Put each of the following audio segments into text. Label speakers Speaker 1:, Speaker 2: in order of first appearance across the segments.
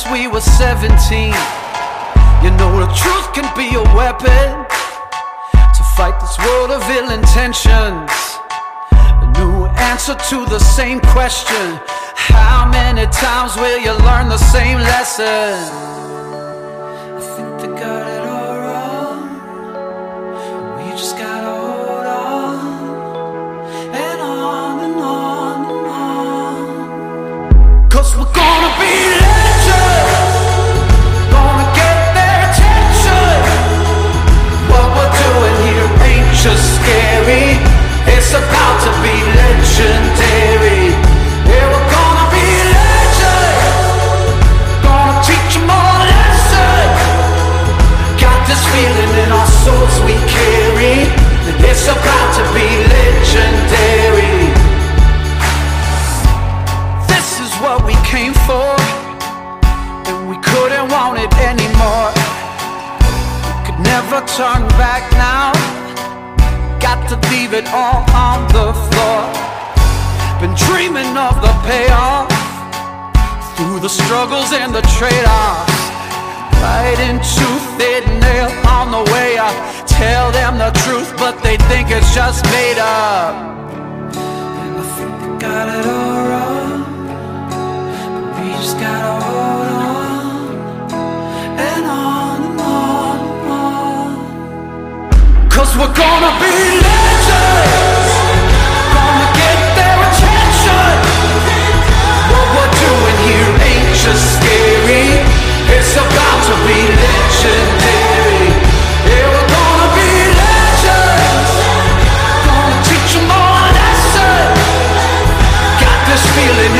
Speaker 1: since we were 17. You know the truth can be a weapon to fight this world of ill intentions. A new answer to the same question. How many times will you learn the same lesson? Scary. It's about to be legendary. Yeah, we're gonna be legends. Gonna teach 'em all a lesson. Got this feeling in our souls we carry. It's about to be legendary. This is what we came for, and we couldn't want it anymore. We could never turn back now. Got to leave it all on the floor. Been dreaming of the payoff through the struggles and the trade-offs. Right into thin nail on the way up. Tell them the truth, but they think it's just made up. And I think they got it all wrong. But we just gotta hold on Cause we're gonna be legends. Gonna get their attention. What we're doing here ain't just scary. It's about to be legendary. Yeah, we're gonna be legends. Gonna teach 'em all a lesson. Got this feeling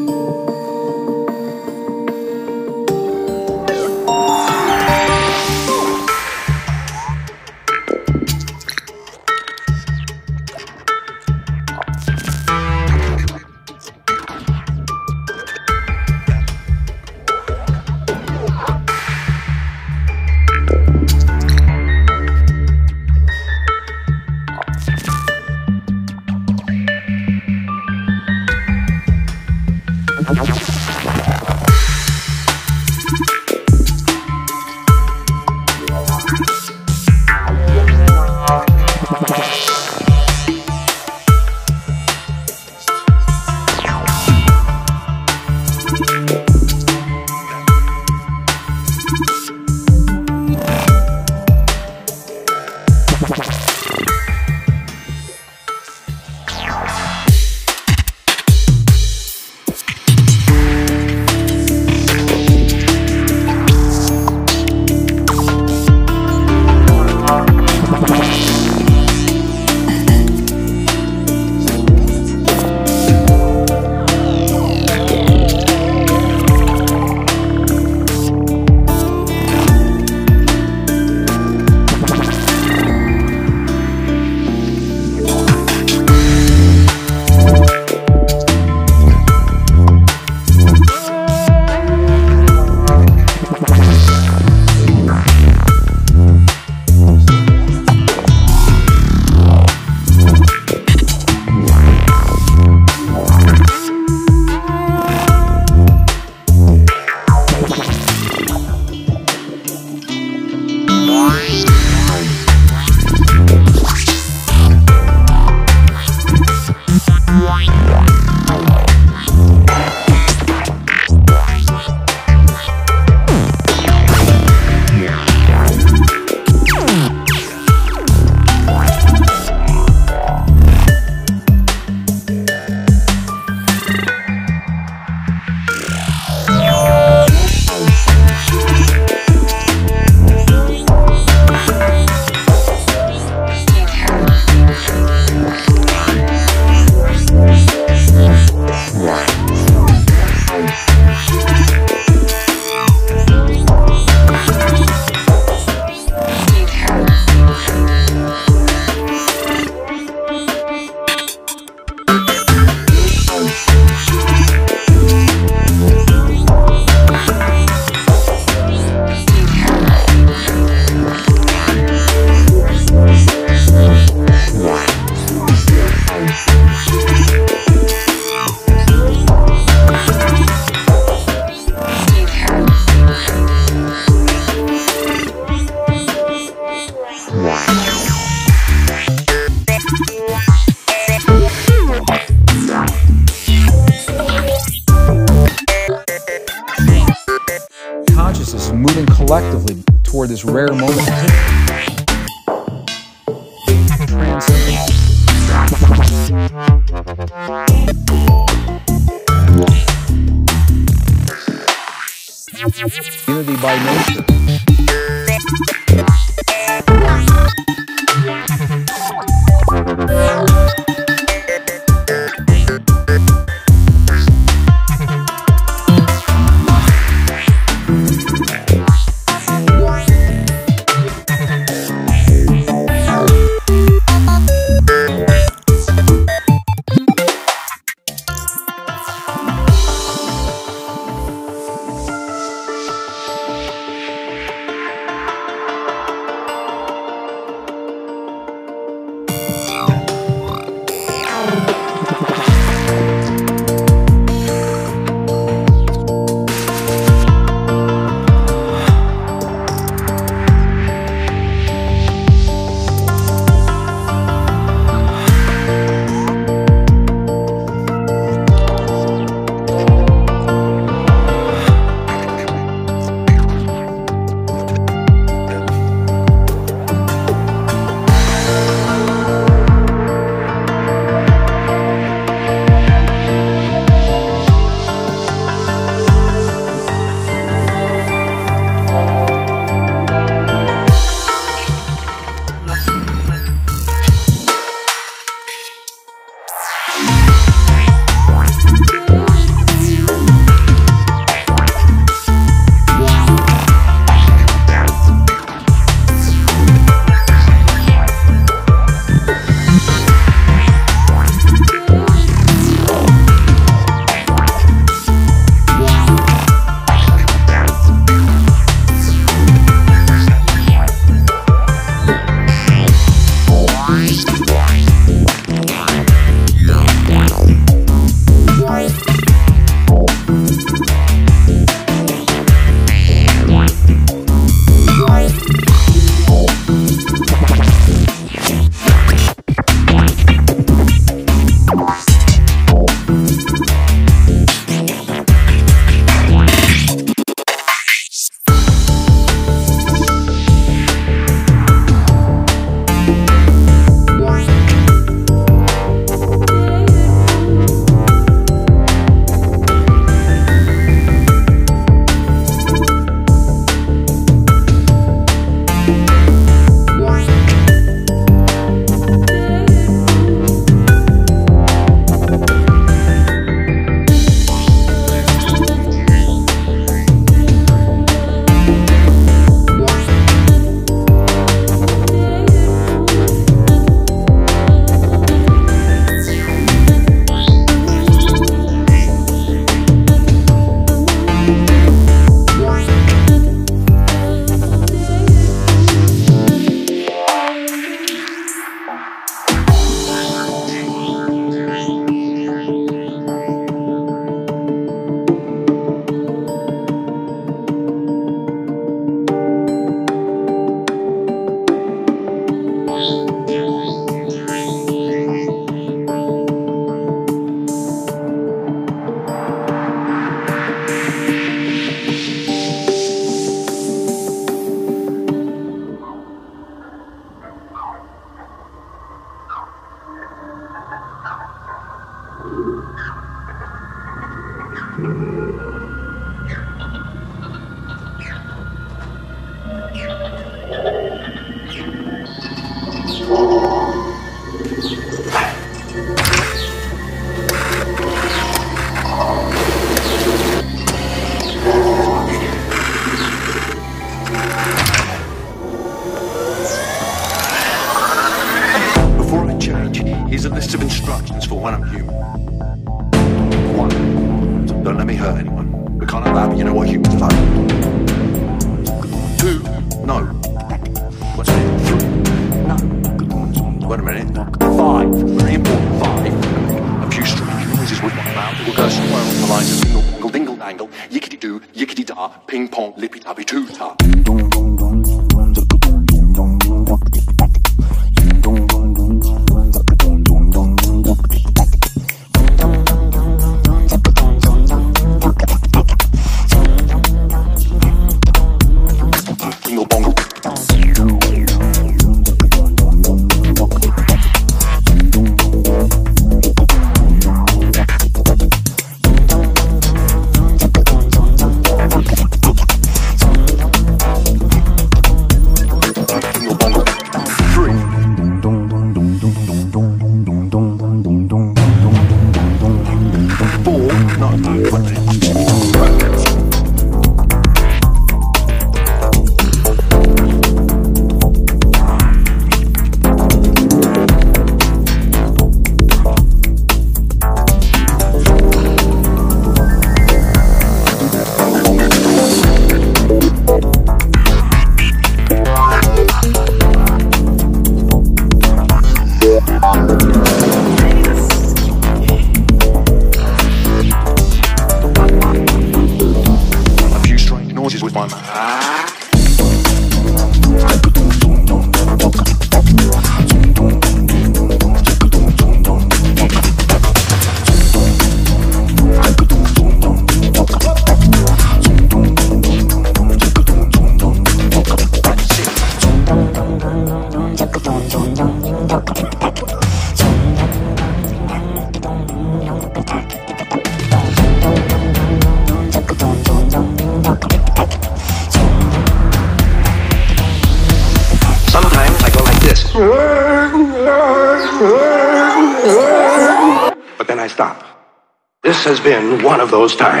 Speaker 2: those times.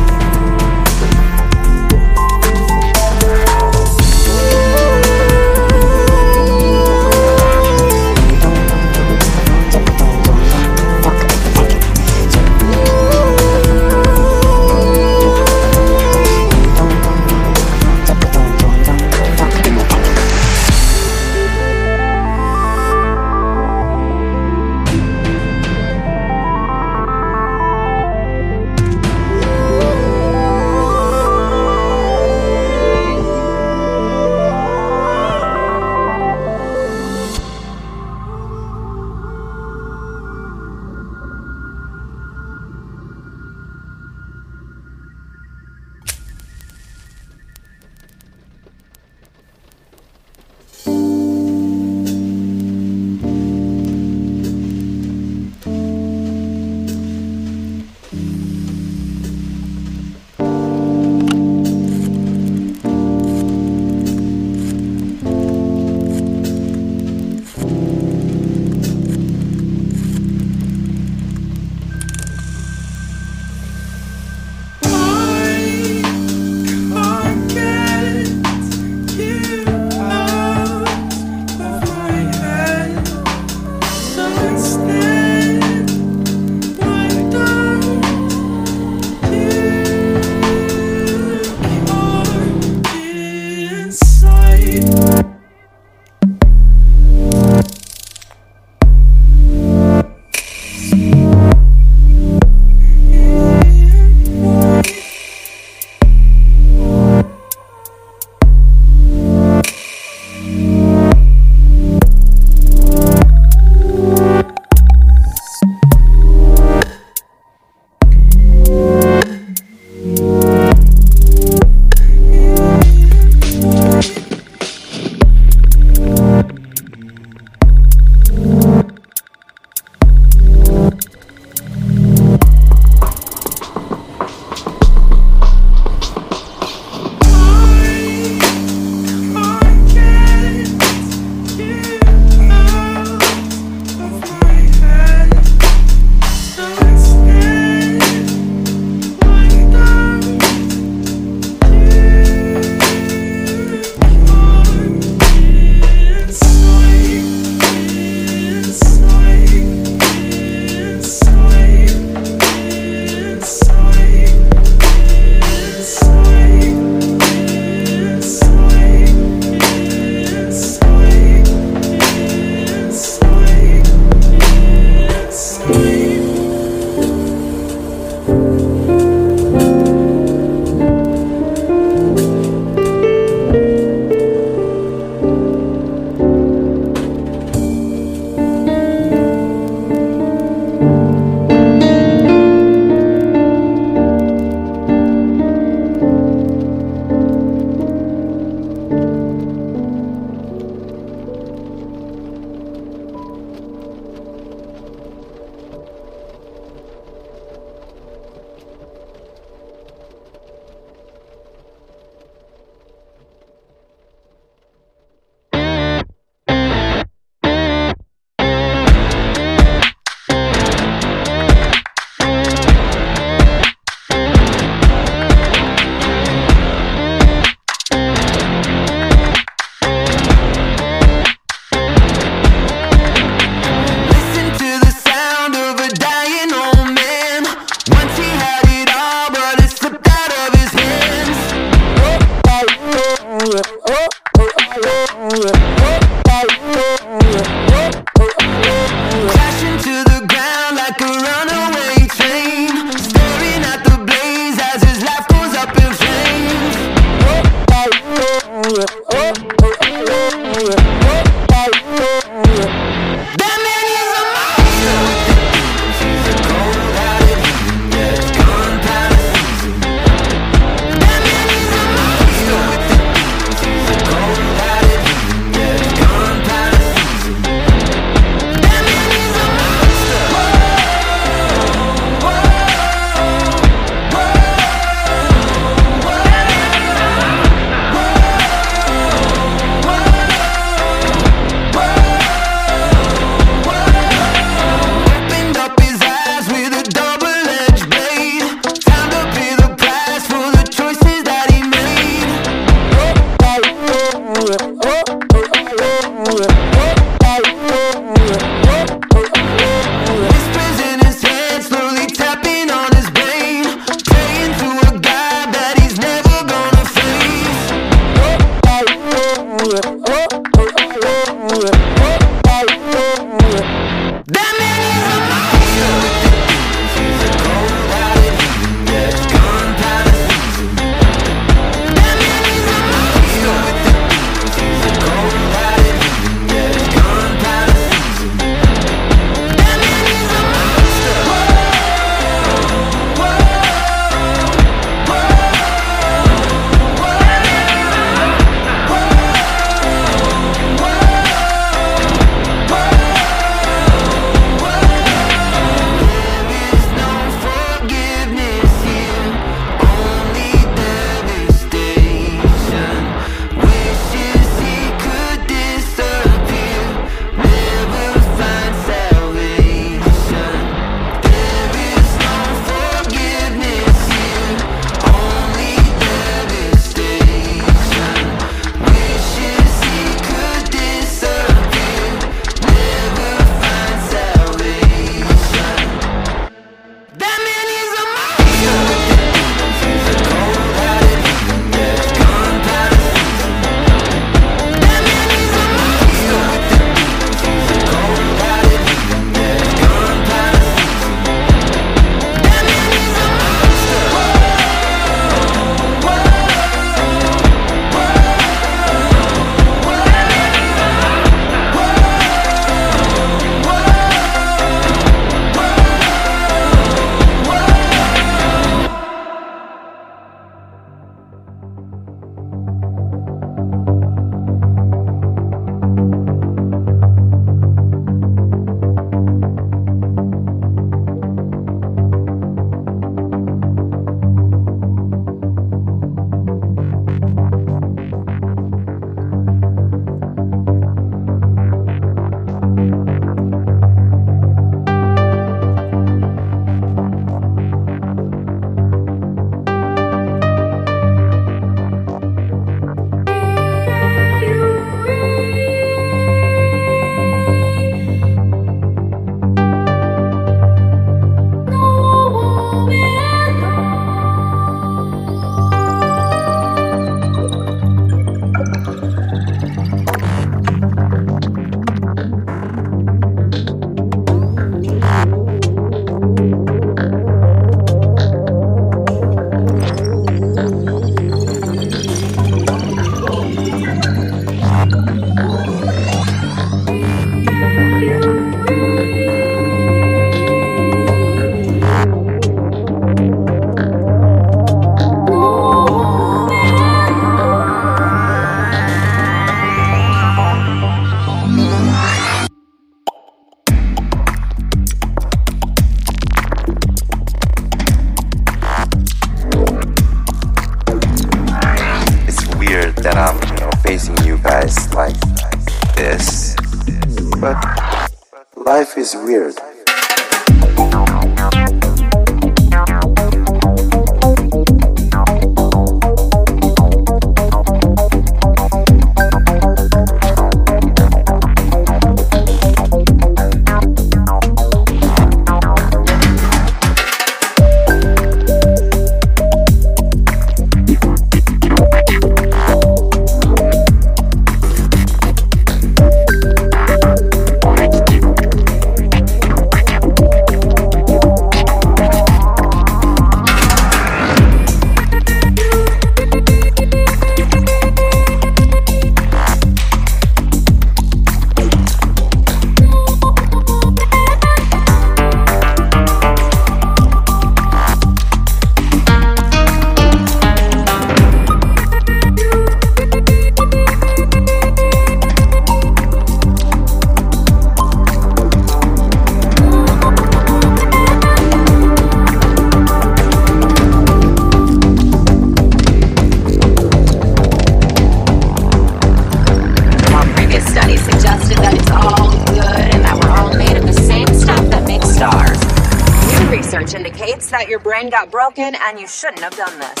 Speaker 3: Broken and you shouldn't have done this.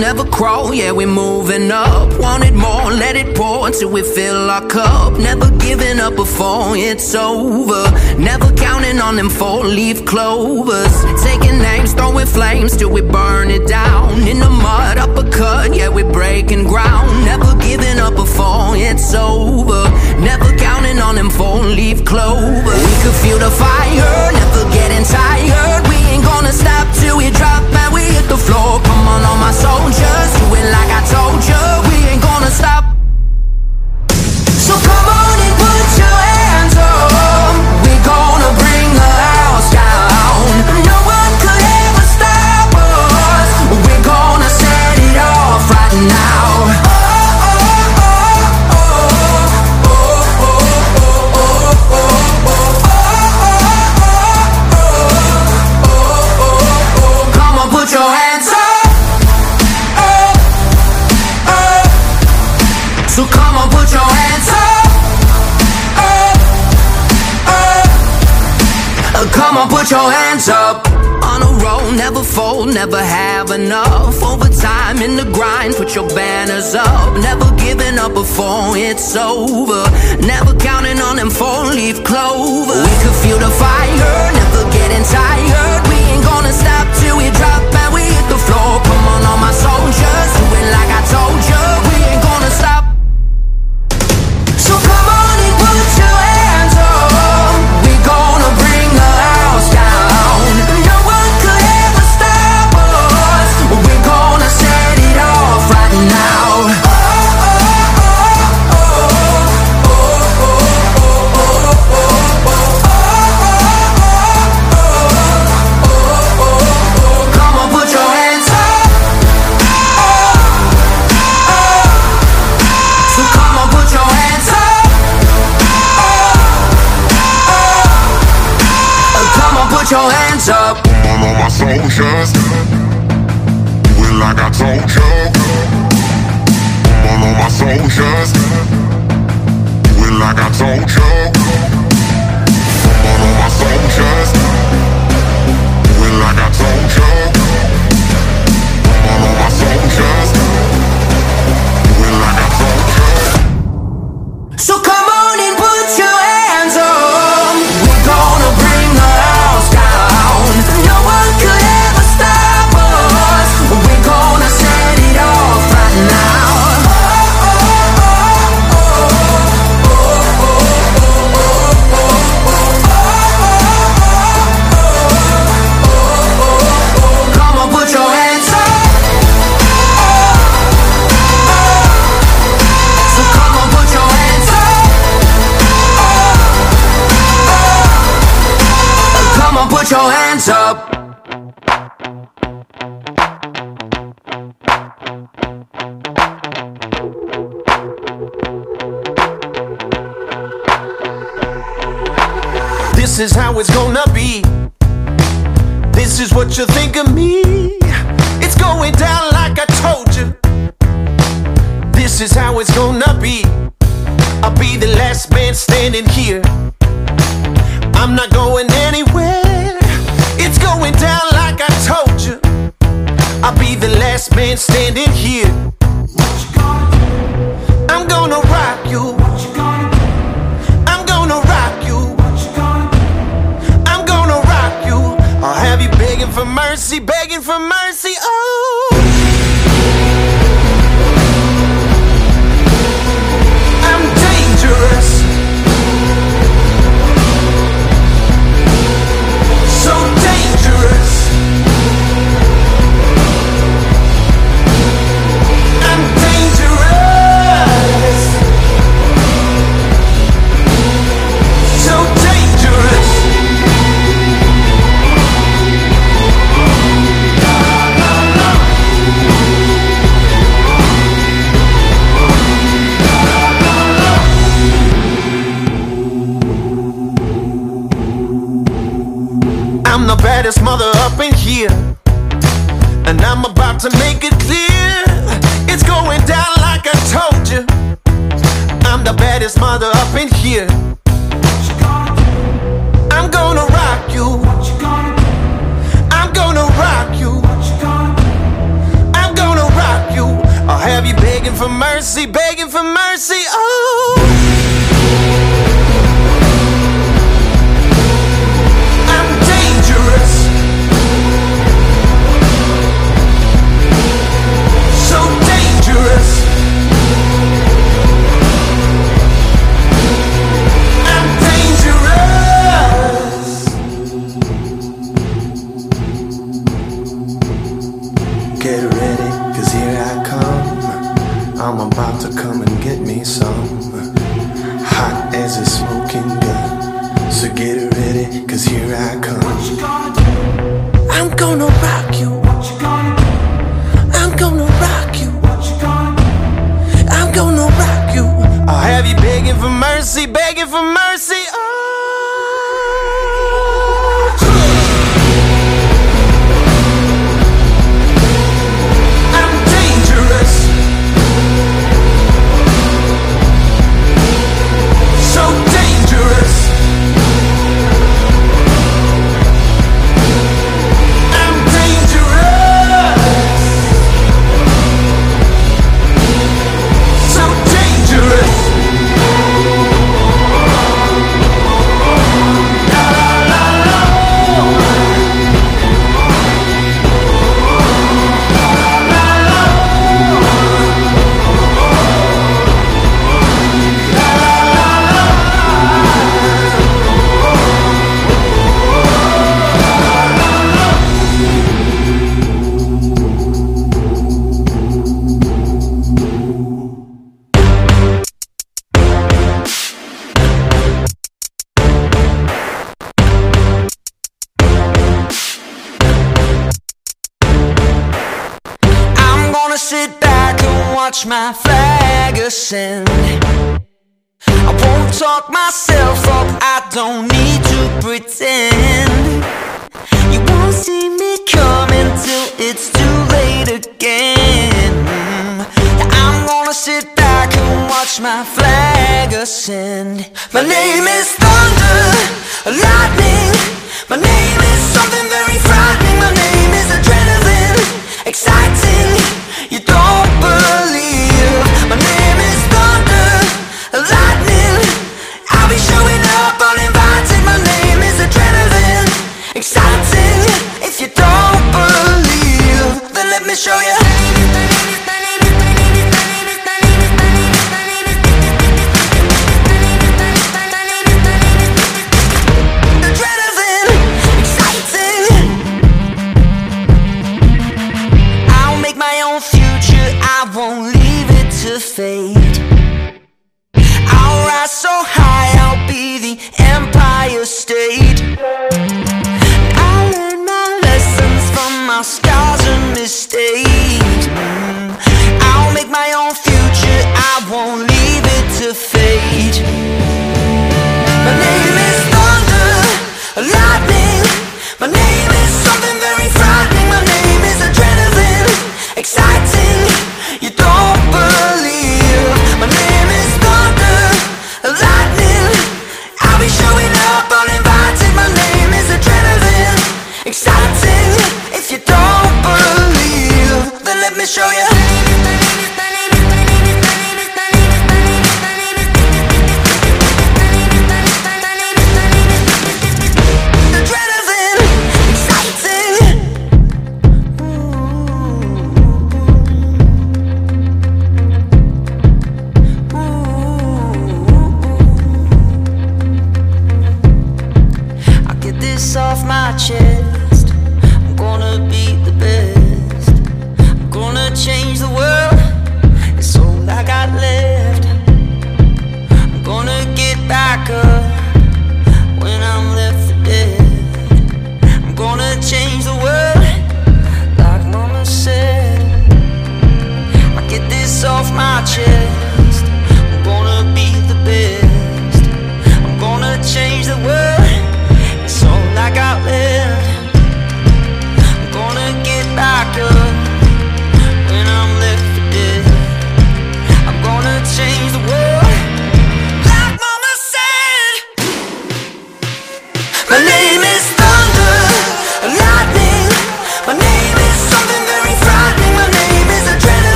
Speaker 4: Never crawl, yeah, we're moving up. Wanted more, let it pour until we fill our cup. Never giving up before it's over. Never counting on them four leaf clovers. Taking names, throwing flames till we burn it down. In the mud, uppercut, yeah, we're breaking ground. Never giving up before it's over. Never counting on them four leaf clovers. We could feel the fire, never getting tired. We ain't gonna stop till we drop and hit the floor. Come on, all my soldiers, do it like I told you. We ain't gonna stop. So come on put your hands up. On a roll, never fold, never have enough. Over time in the grind, put your banners up. Never giving up before it's over. Never counting on them four leaf clover. We could feel the fire, never getting tired. We ain't gonna stop till we drop and we hit the floor. Come on, all my soldiers, do it like I told
Speaker 5: soldiers. Do it like I told you. Come on, all my soldiers. Do it like I told you.
Speaker 4: Your hands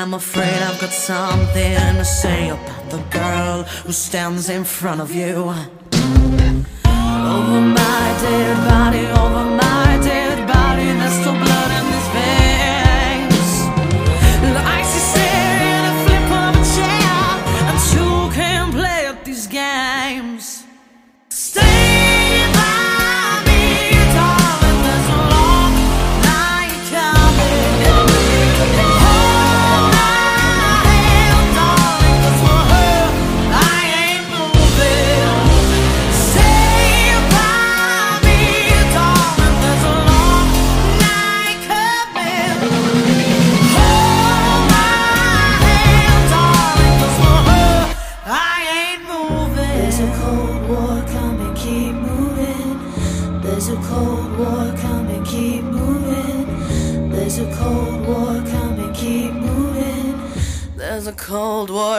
Speaker 6: I'm
Speaker 7: afraid I've got something to say about the girl who stands in front of you. Over my dead body, over my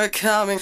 Speaker 7: are coming.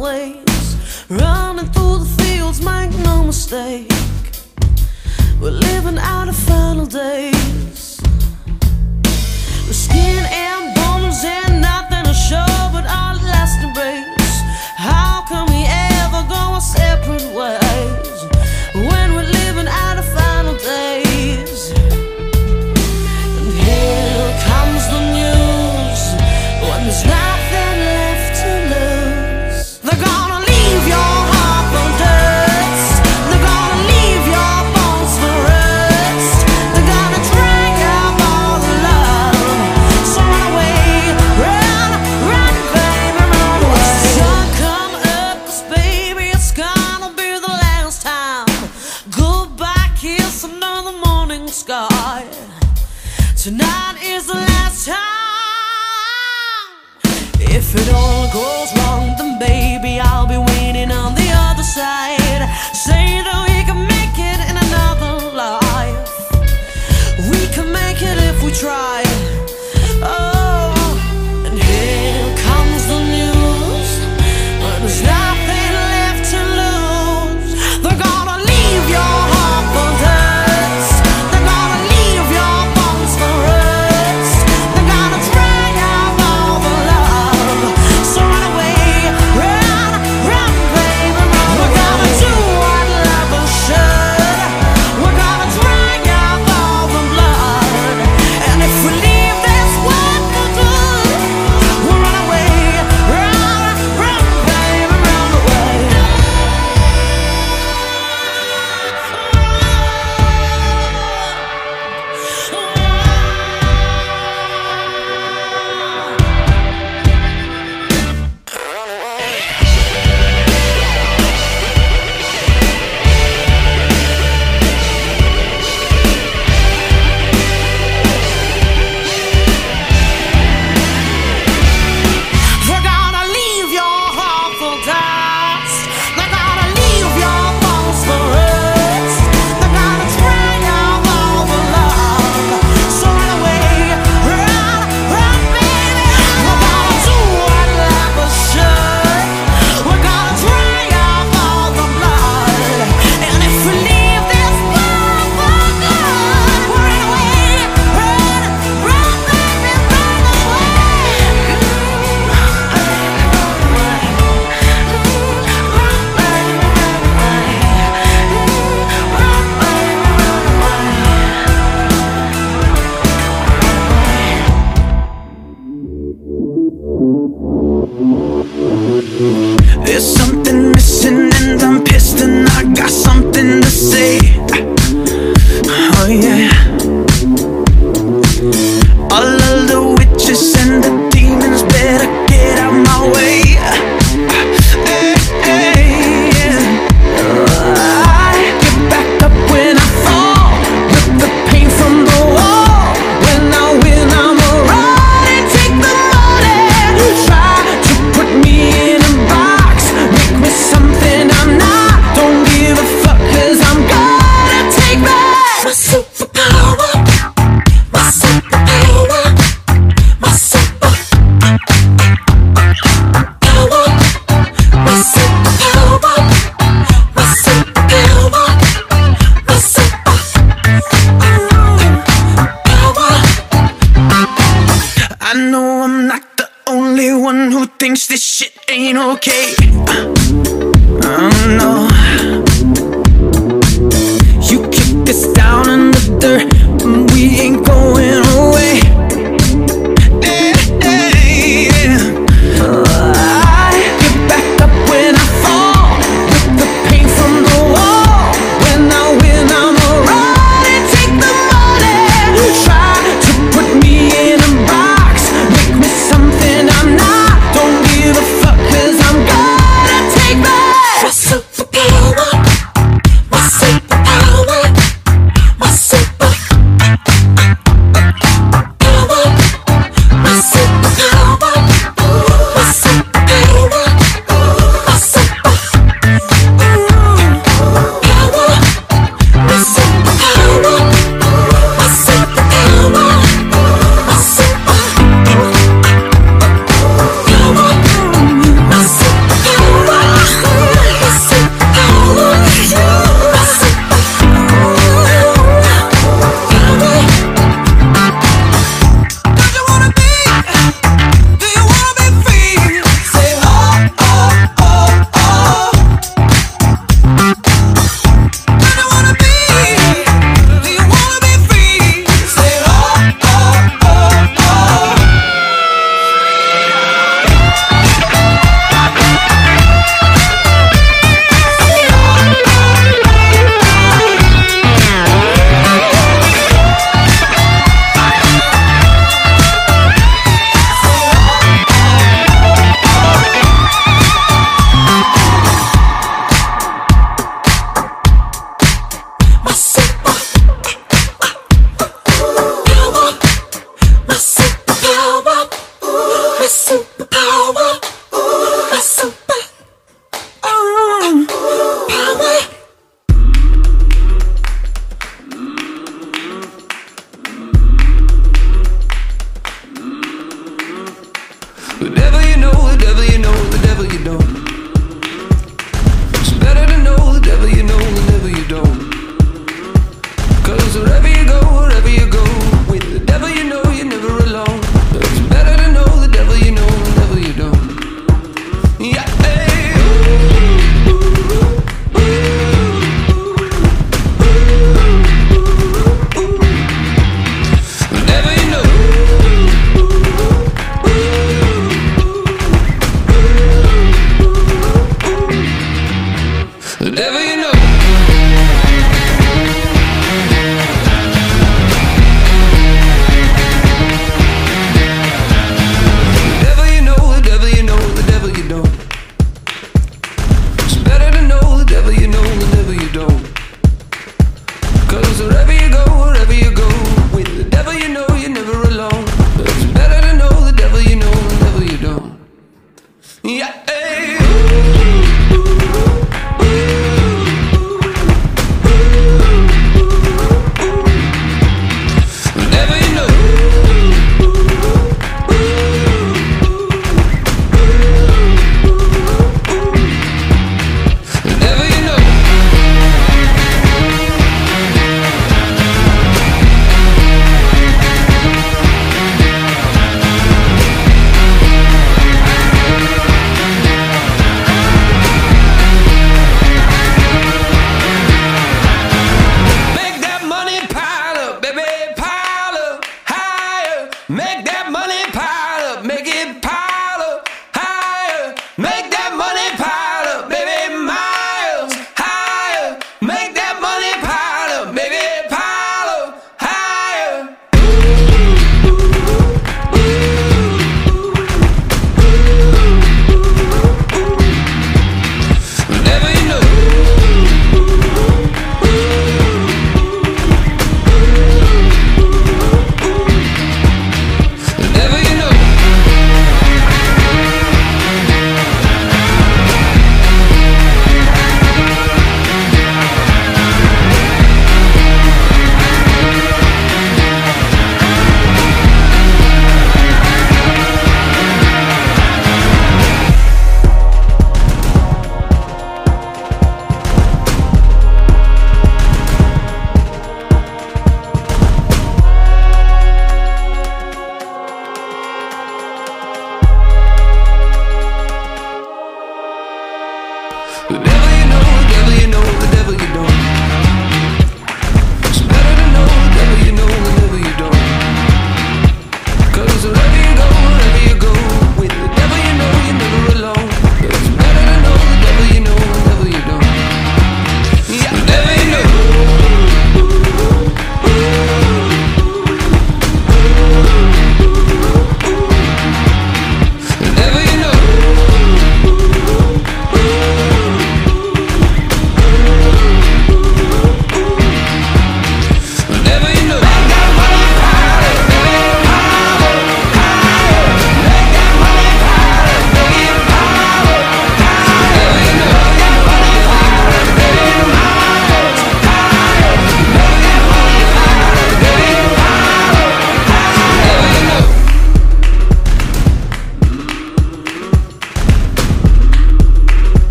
Speaker 7: ways Running through the fields, make no mistake. We're living out our final days.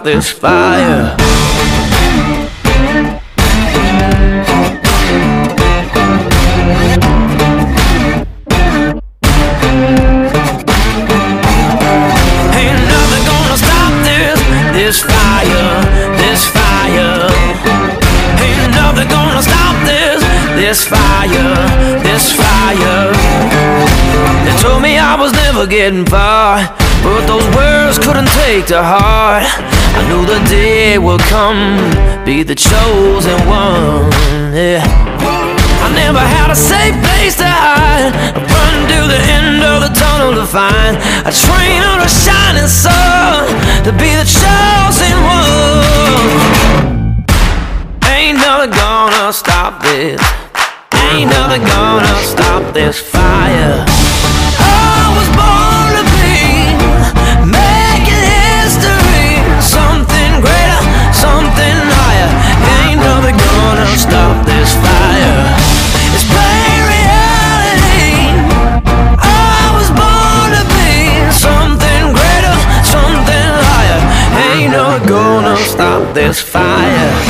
Speaker 1: out this
Speaker 4: fire. this fire, this fire. Ain't nothing gonna stop this, this fire, this fire. They told me I was never getting far, but those words couldn't take the heart. I knew the day will come, be the chosen one. Yeah. I never had a safe place to hide. I run to the end of the tunnel to find a train on a shining sun to be the chosen one. Ain't nothing gonna stop this. Ain't nothing gonna stop this fire. stop this fire. It's plain reality. I was born to be Something greater, something higher. Ain't no gonna stop this fire.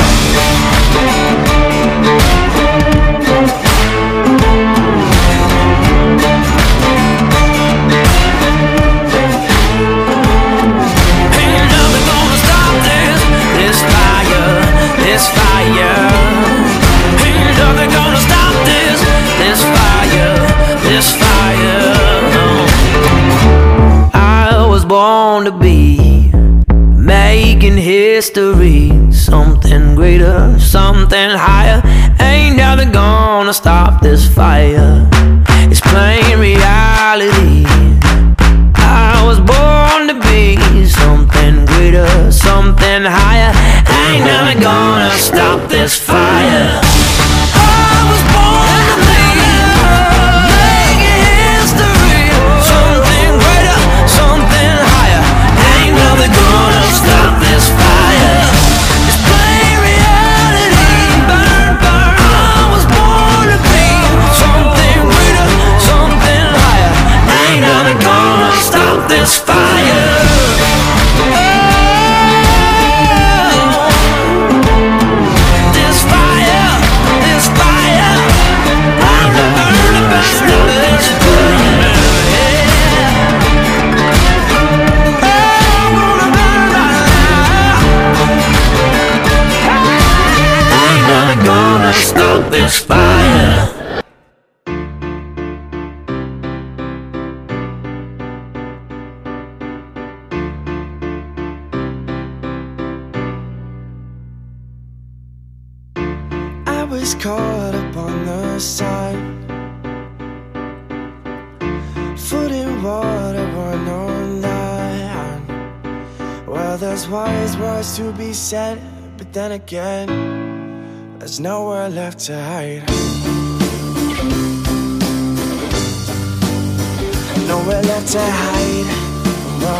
Speaker 4: making history. Something greater, something higher. Ain't never gonna stop this fire. It's plain reality. I was born to be something greater, something higher. Ain't never gonna stop this fire. Gonna stop
Speaker 8: to hide. Nowhere left to hide. No.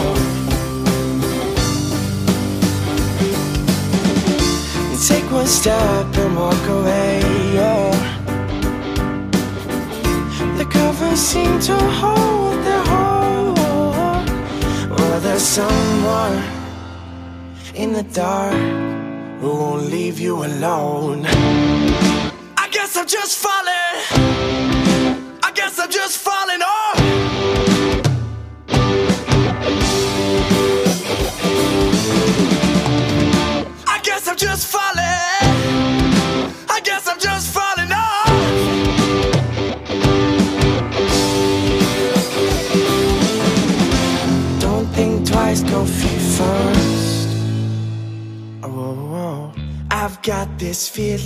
Speaker 8: Take one step and walk away. Oh. The covers seem to hold their hold. Well, there's someone in the dark who won't leave you alone.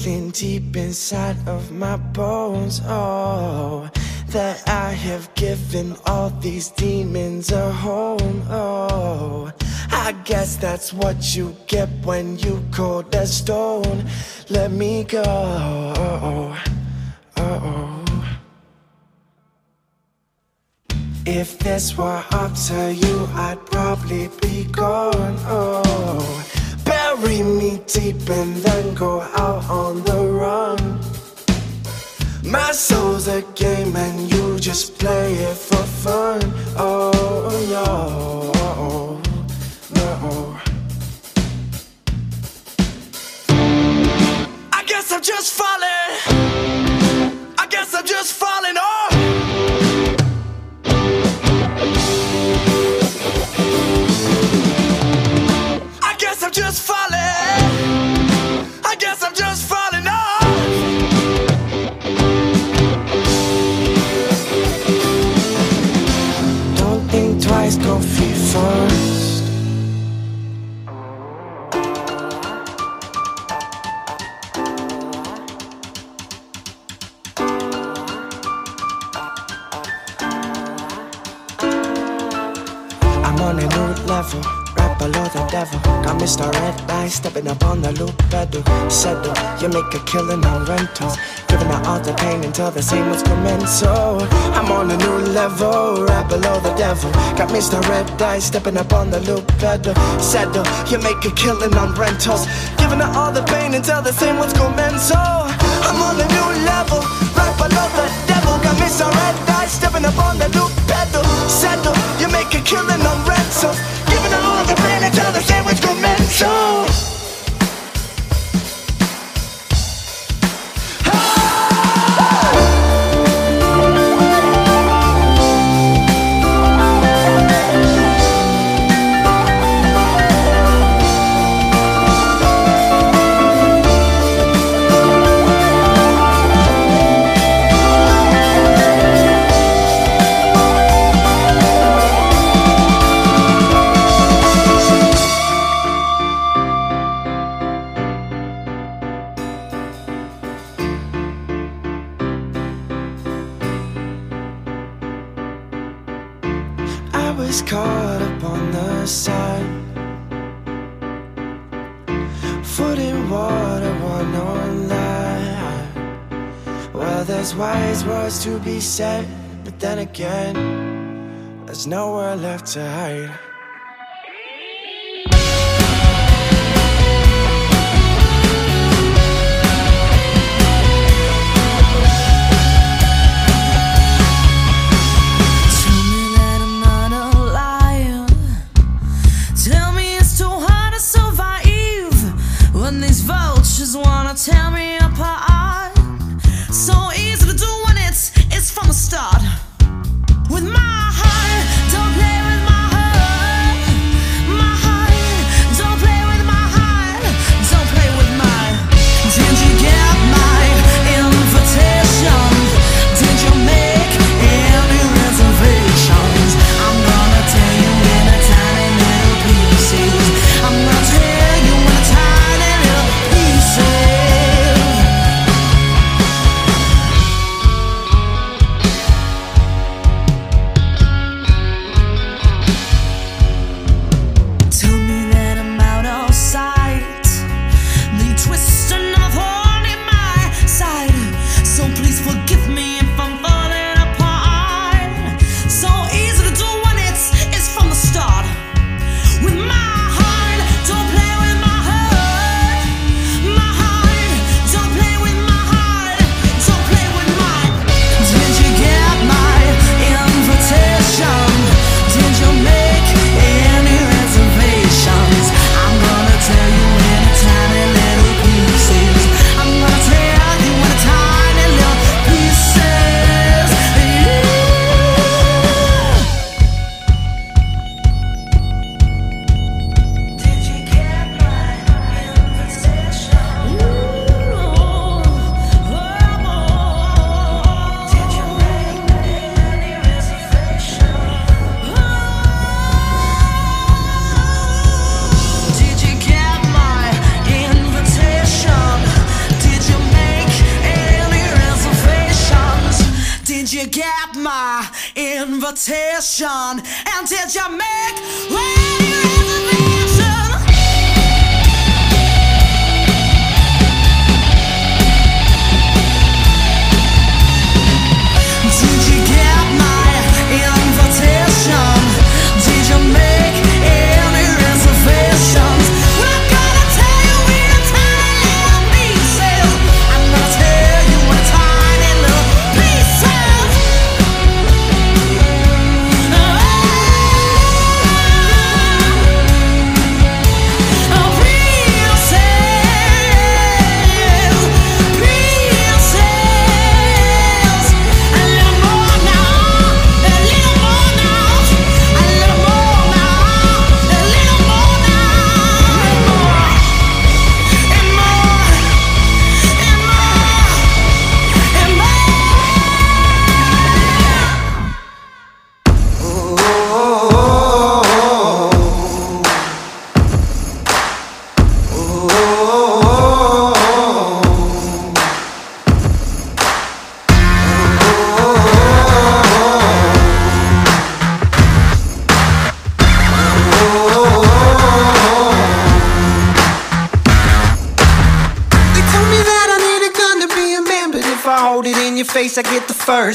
Speaker 8: Deep inside of my bones. Oh, that I have given all these demons a home. Oh, I guess that's what you get when you cold as stone. Let me go. Oh, oh, oh. If this were up to you, I'd probably be gone. Oh, bury me deep and then go out on the run. My soul's a game and you just play it for fun. Oh no, no. I guess I'm just falling. I guess I'm just falling on a new level, right below the devil. Got Mr. Red Eye stepping up on the loop pedal. Settle, you make a killing on rentals. Giving out all the pain until the same ones commence. So I'm on a new level, right below the devil. Got Mr. Red Eye stepping up on the loop pedal. Settle, you make a killing on rentals. Giving out all the pain until the same ones commence. So I'm on a new level, right below the devil. Got Mr. Red Eye stepping up on the loop pedal. Settle, you make a killing on rentals. Again, there's nowhere left to hide.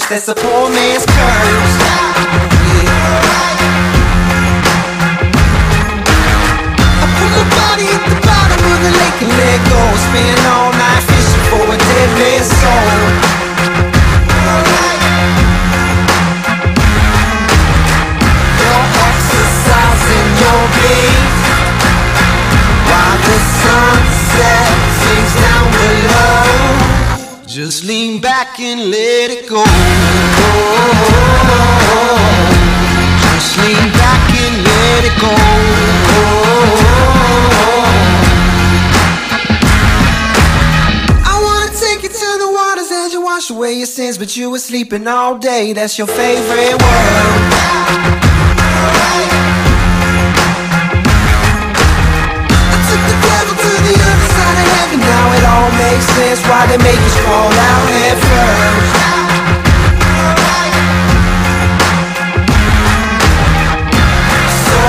Speaker 8: that's a but you were sleeping all day. That's your favorite word. now it all makes sense why they make us fall out head first. So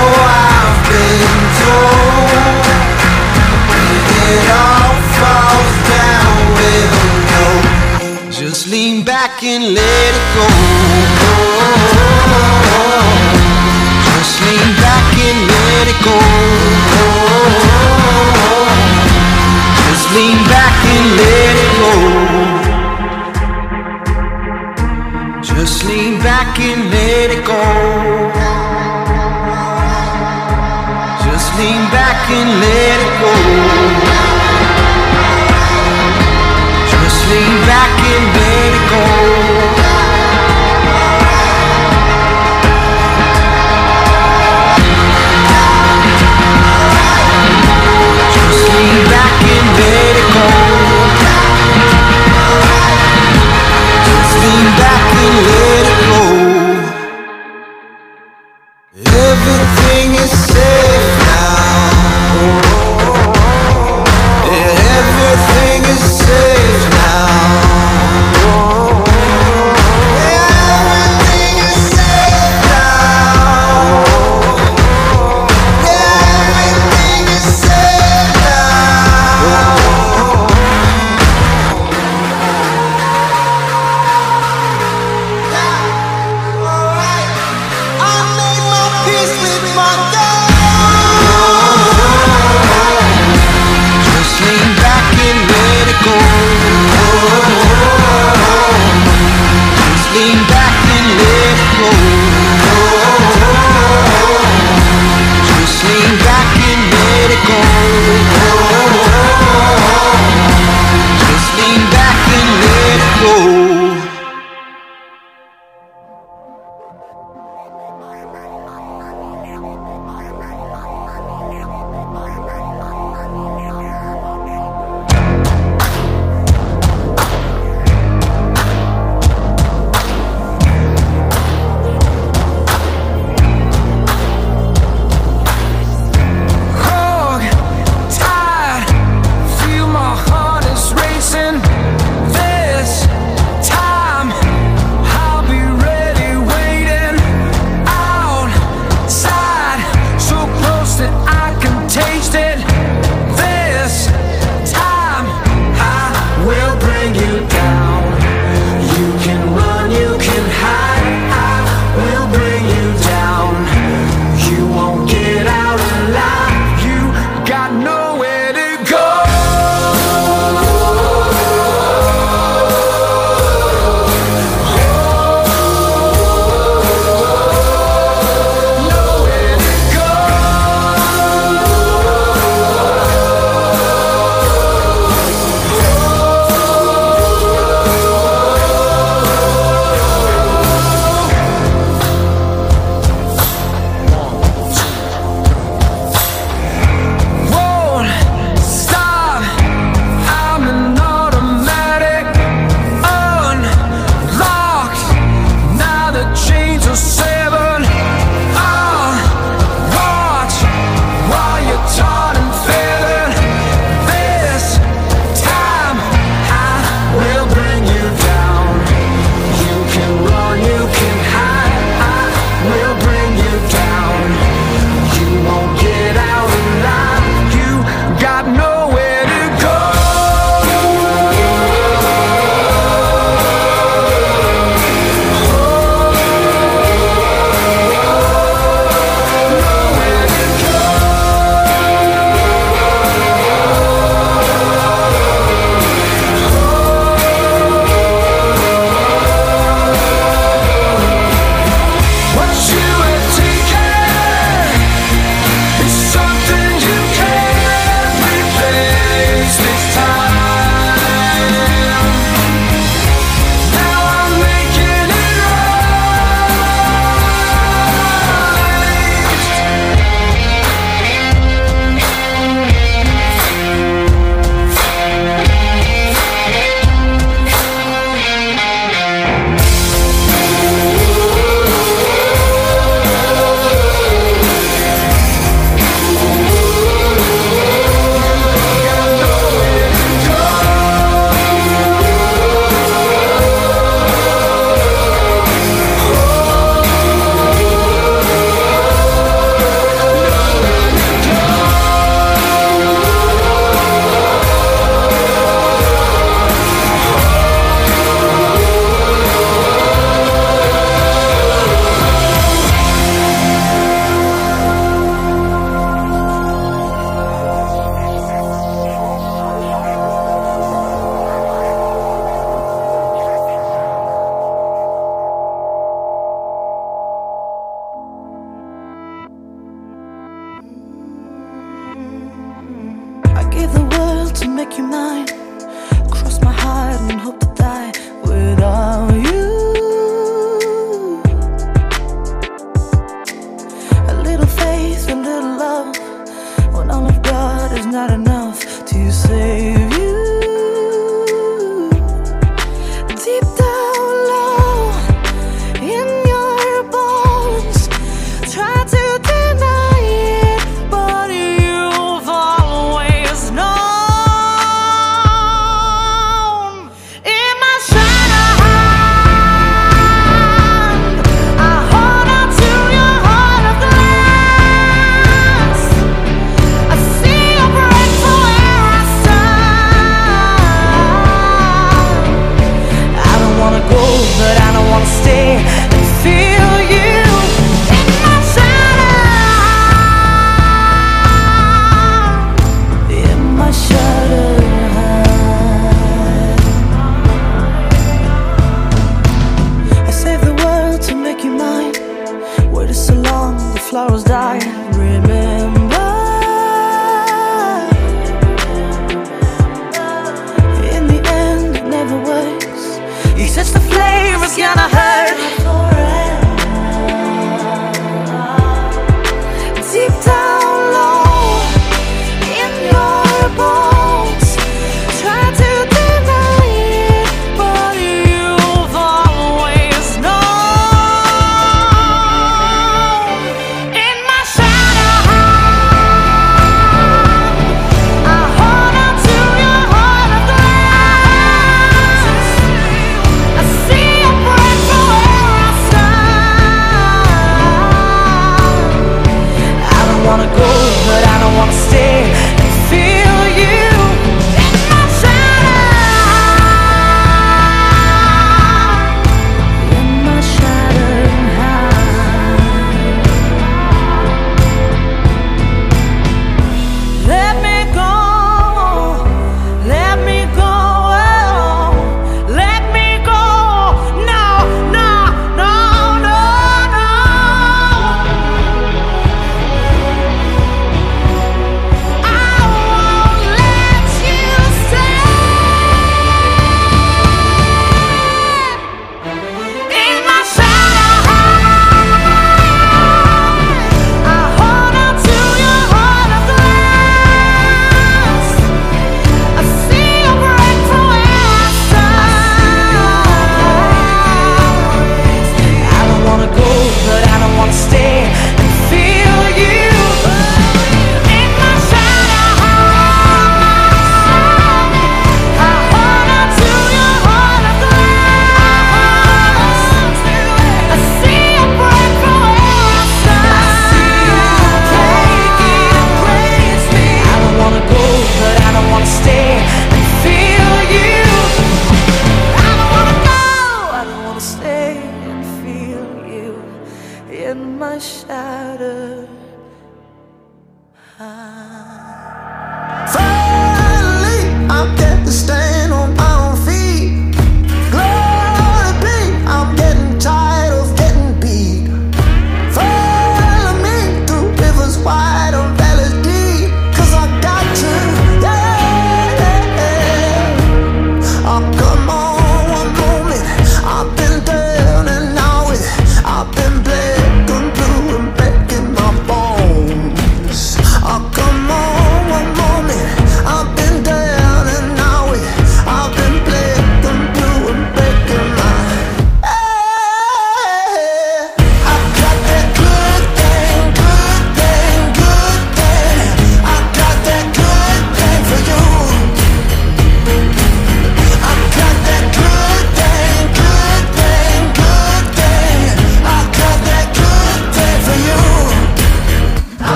Speaker 8: I've been told it all falls down, we'll know. Just lean back can let it go. Just lean back and let it go. Just lean back and let it go. Just lean back and let it go. Just lean back and let it go sitting back
Speaker 7: in bed and gold.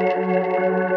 Speaker 7: Música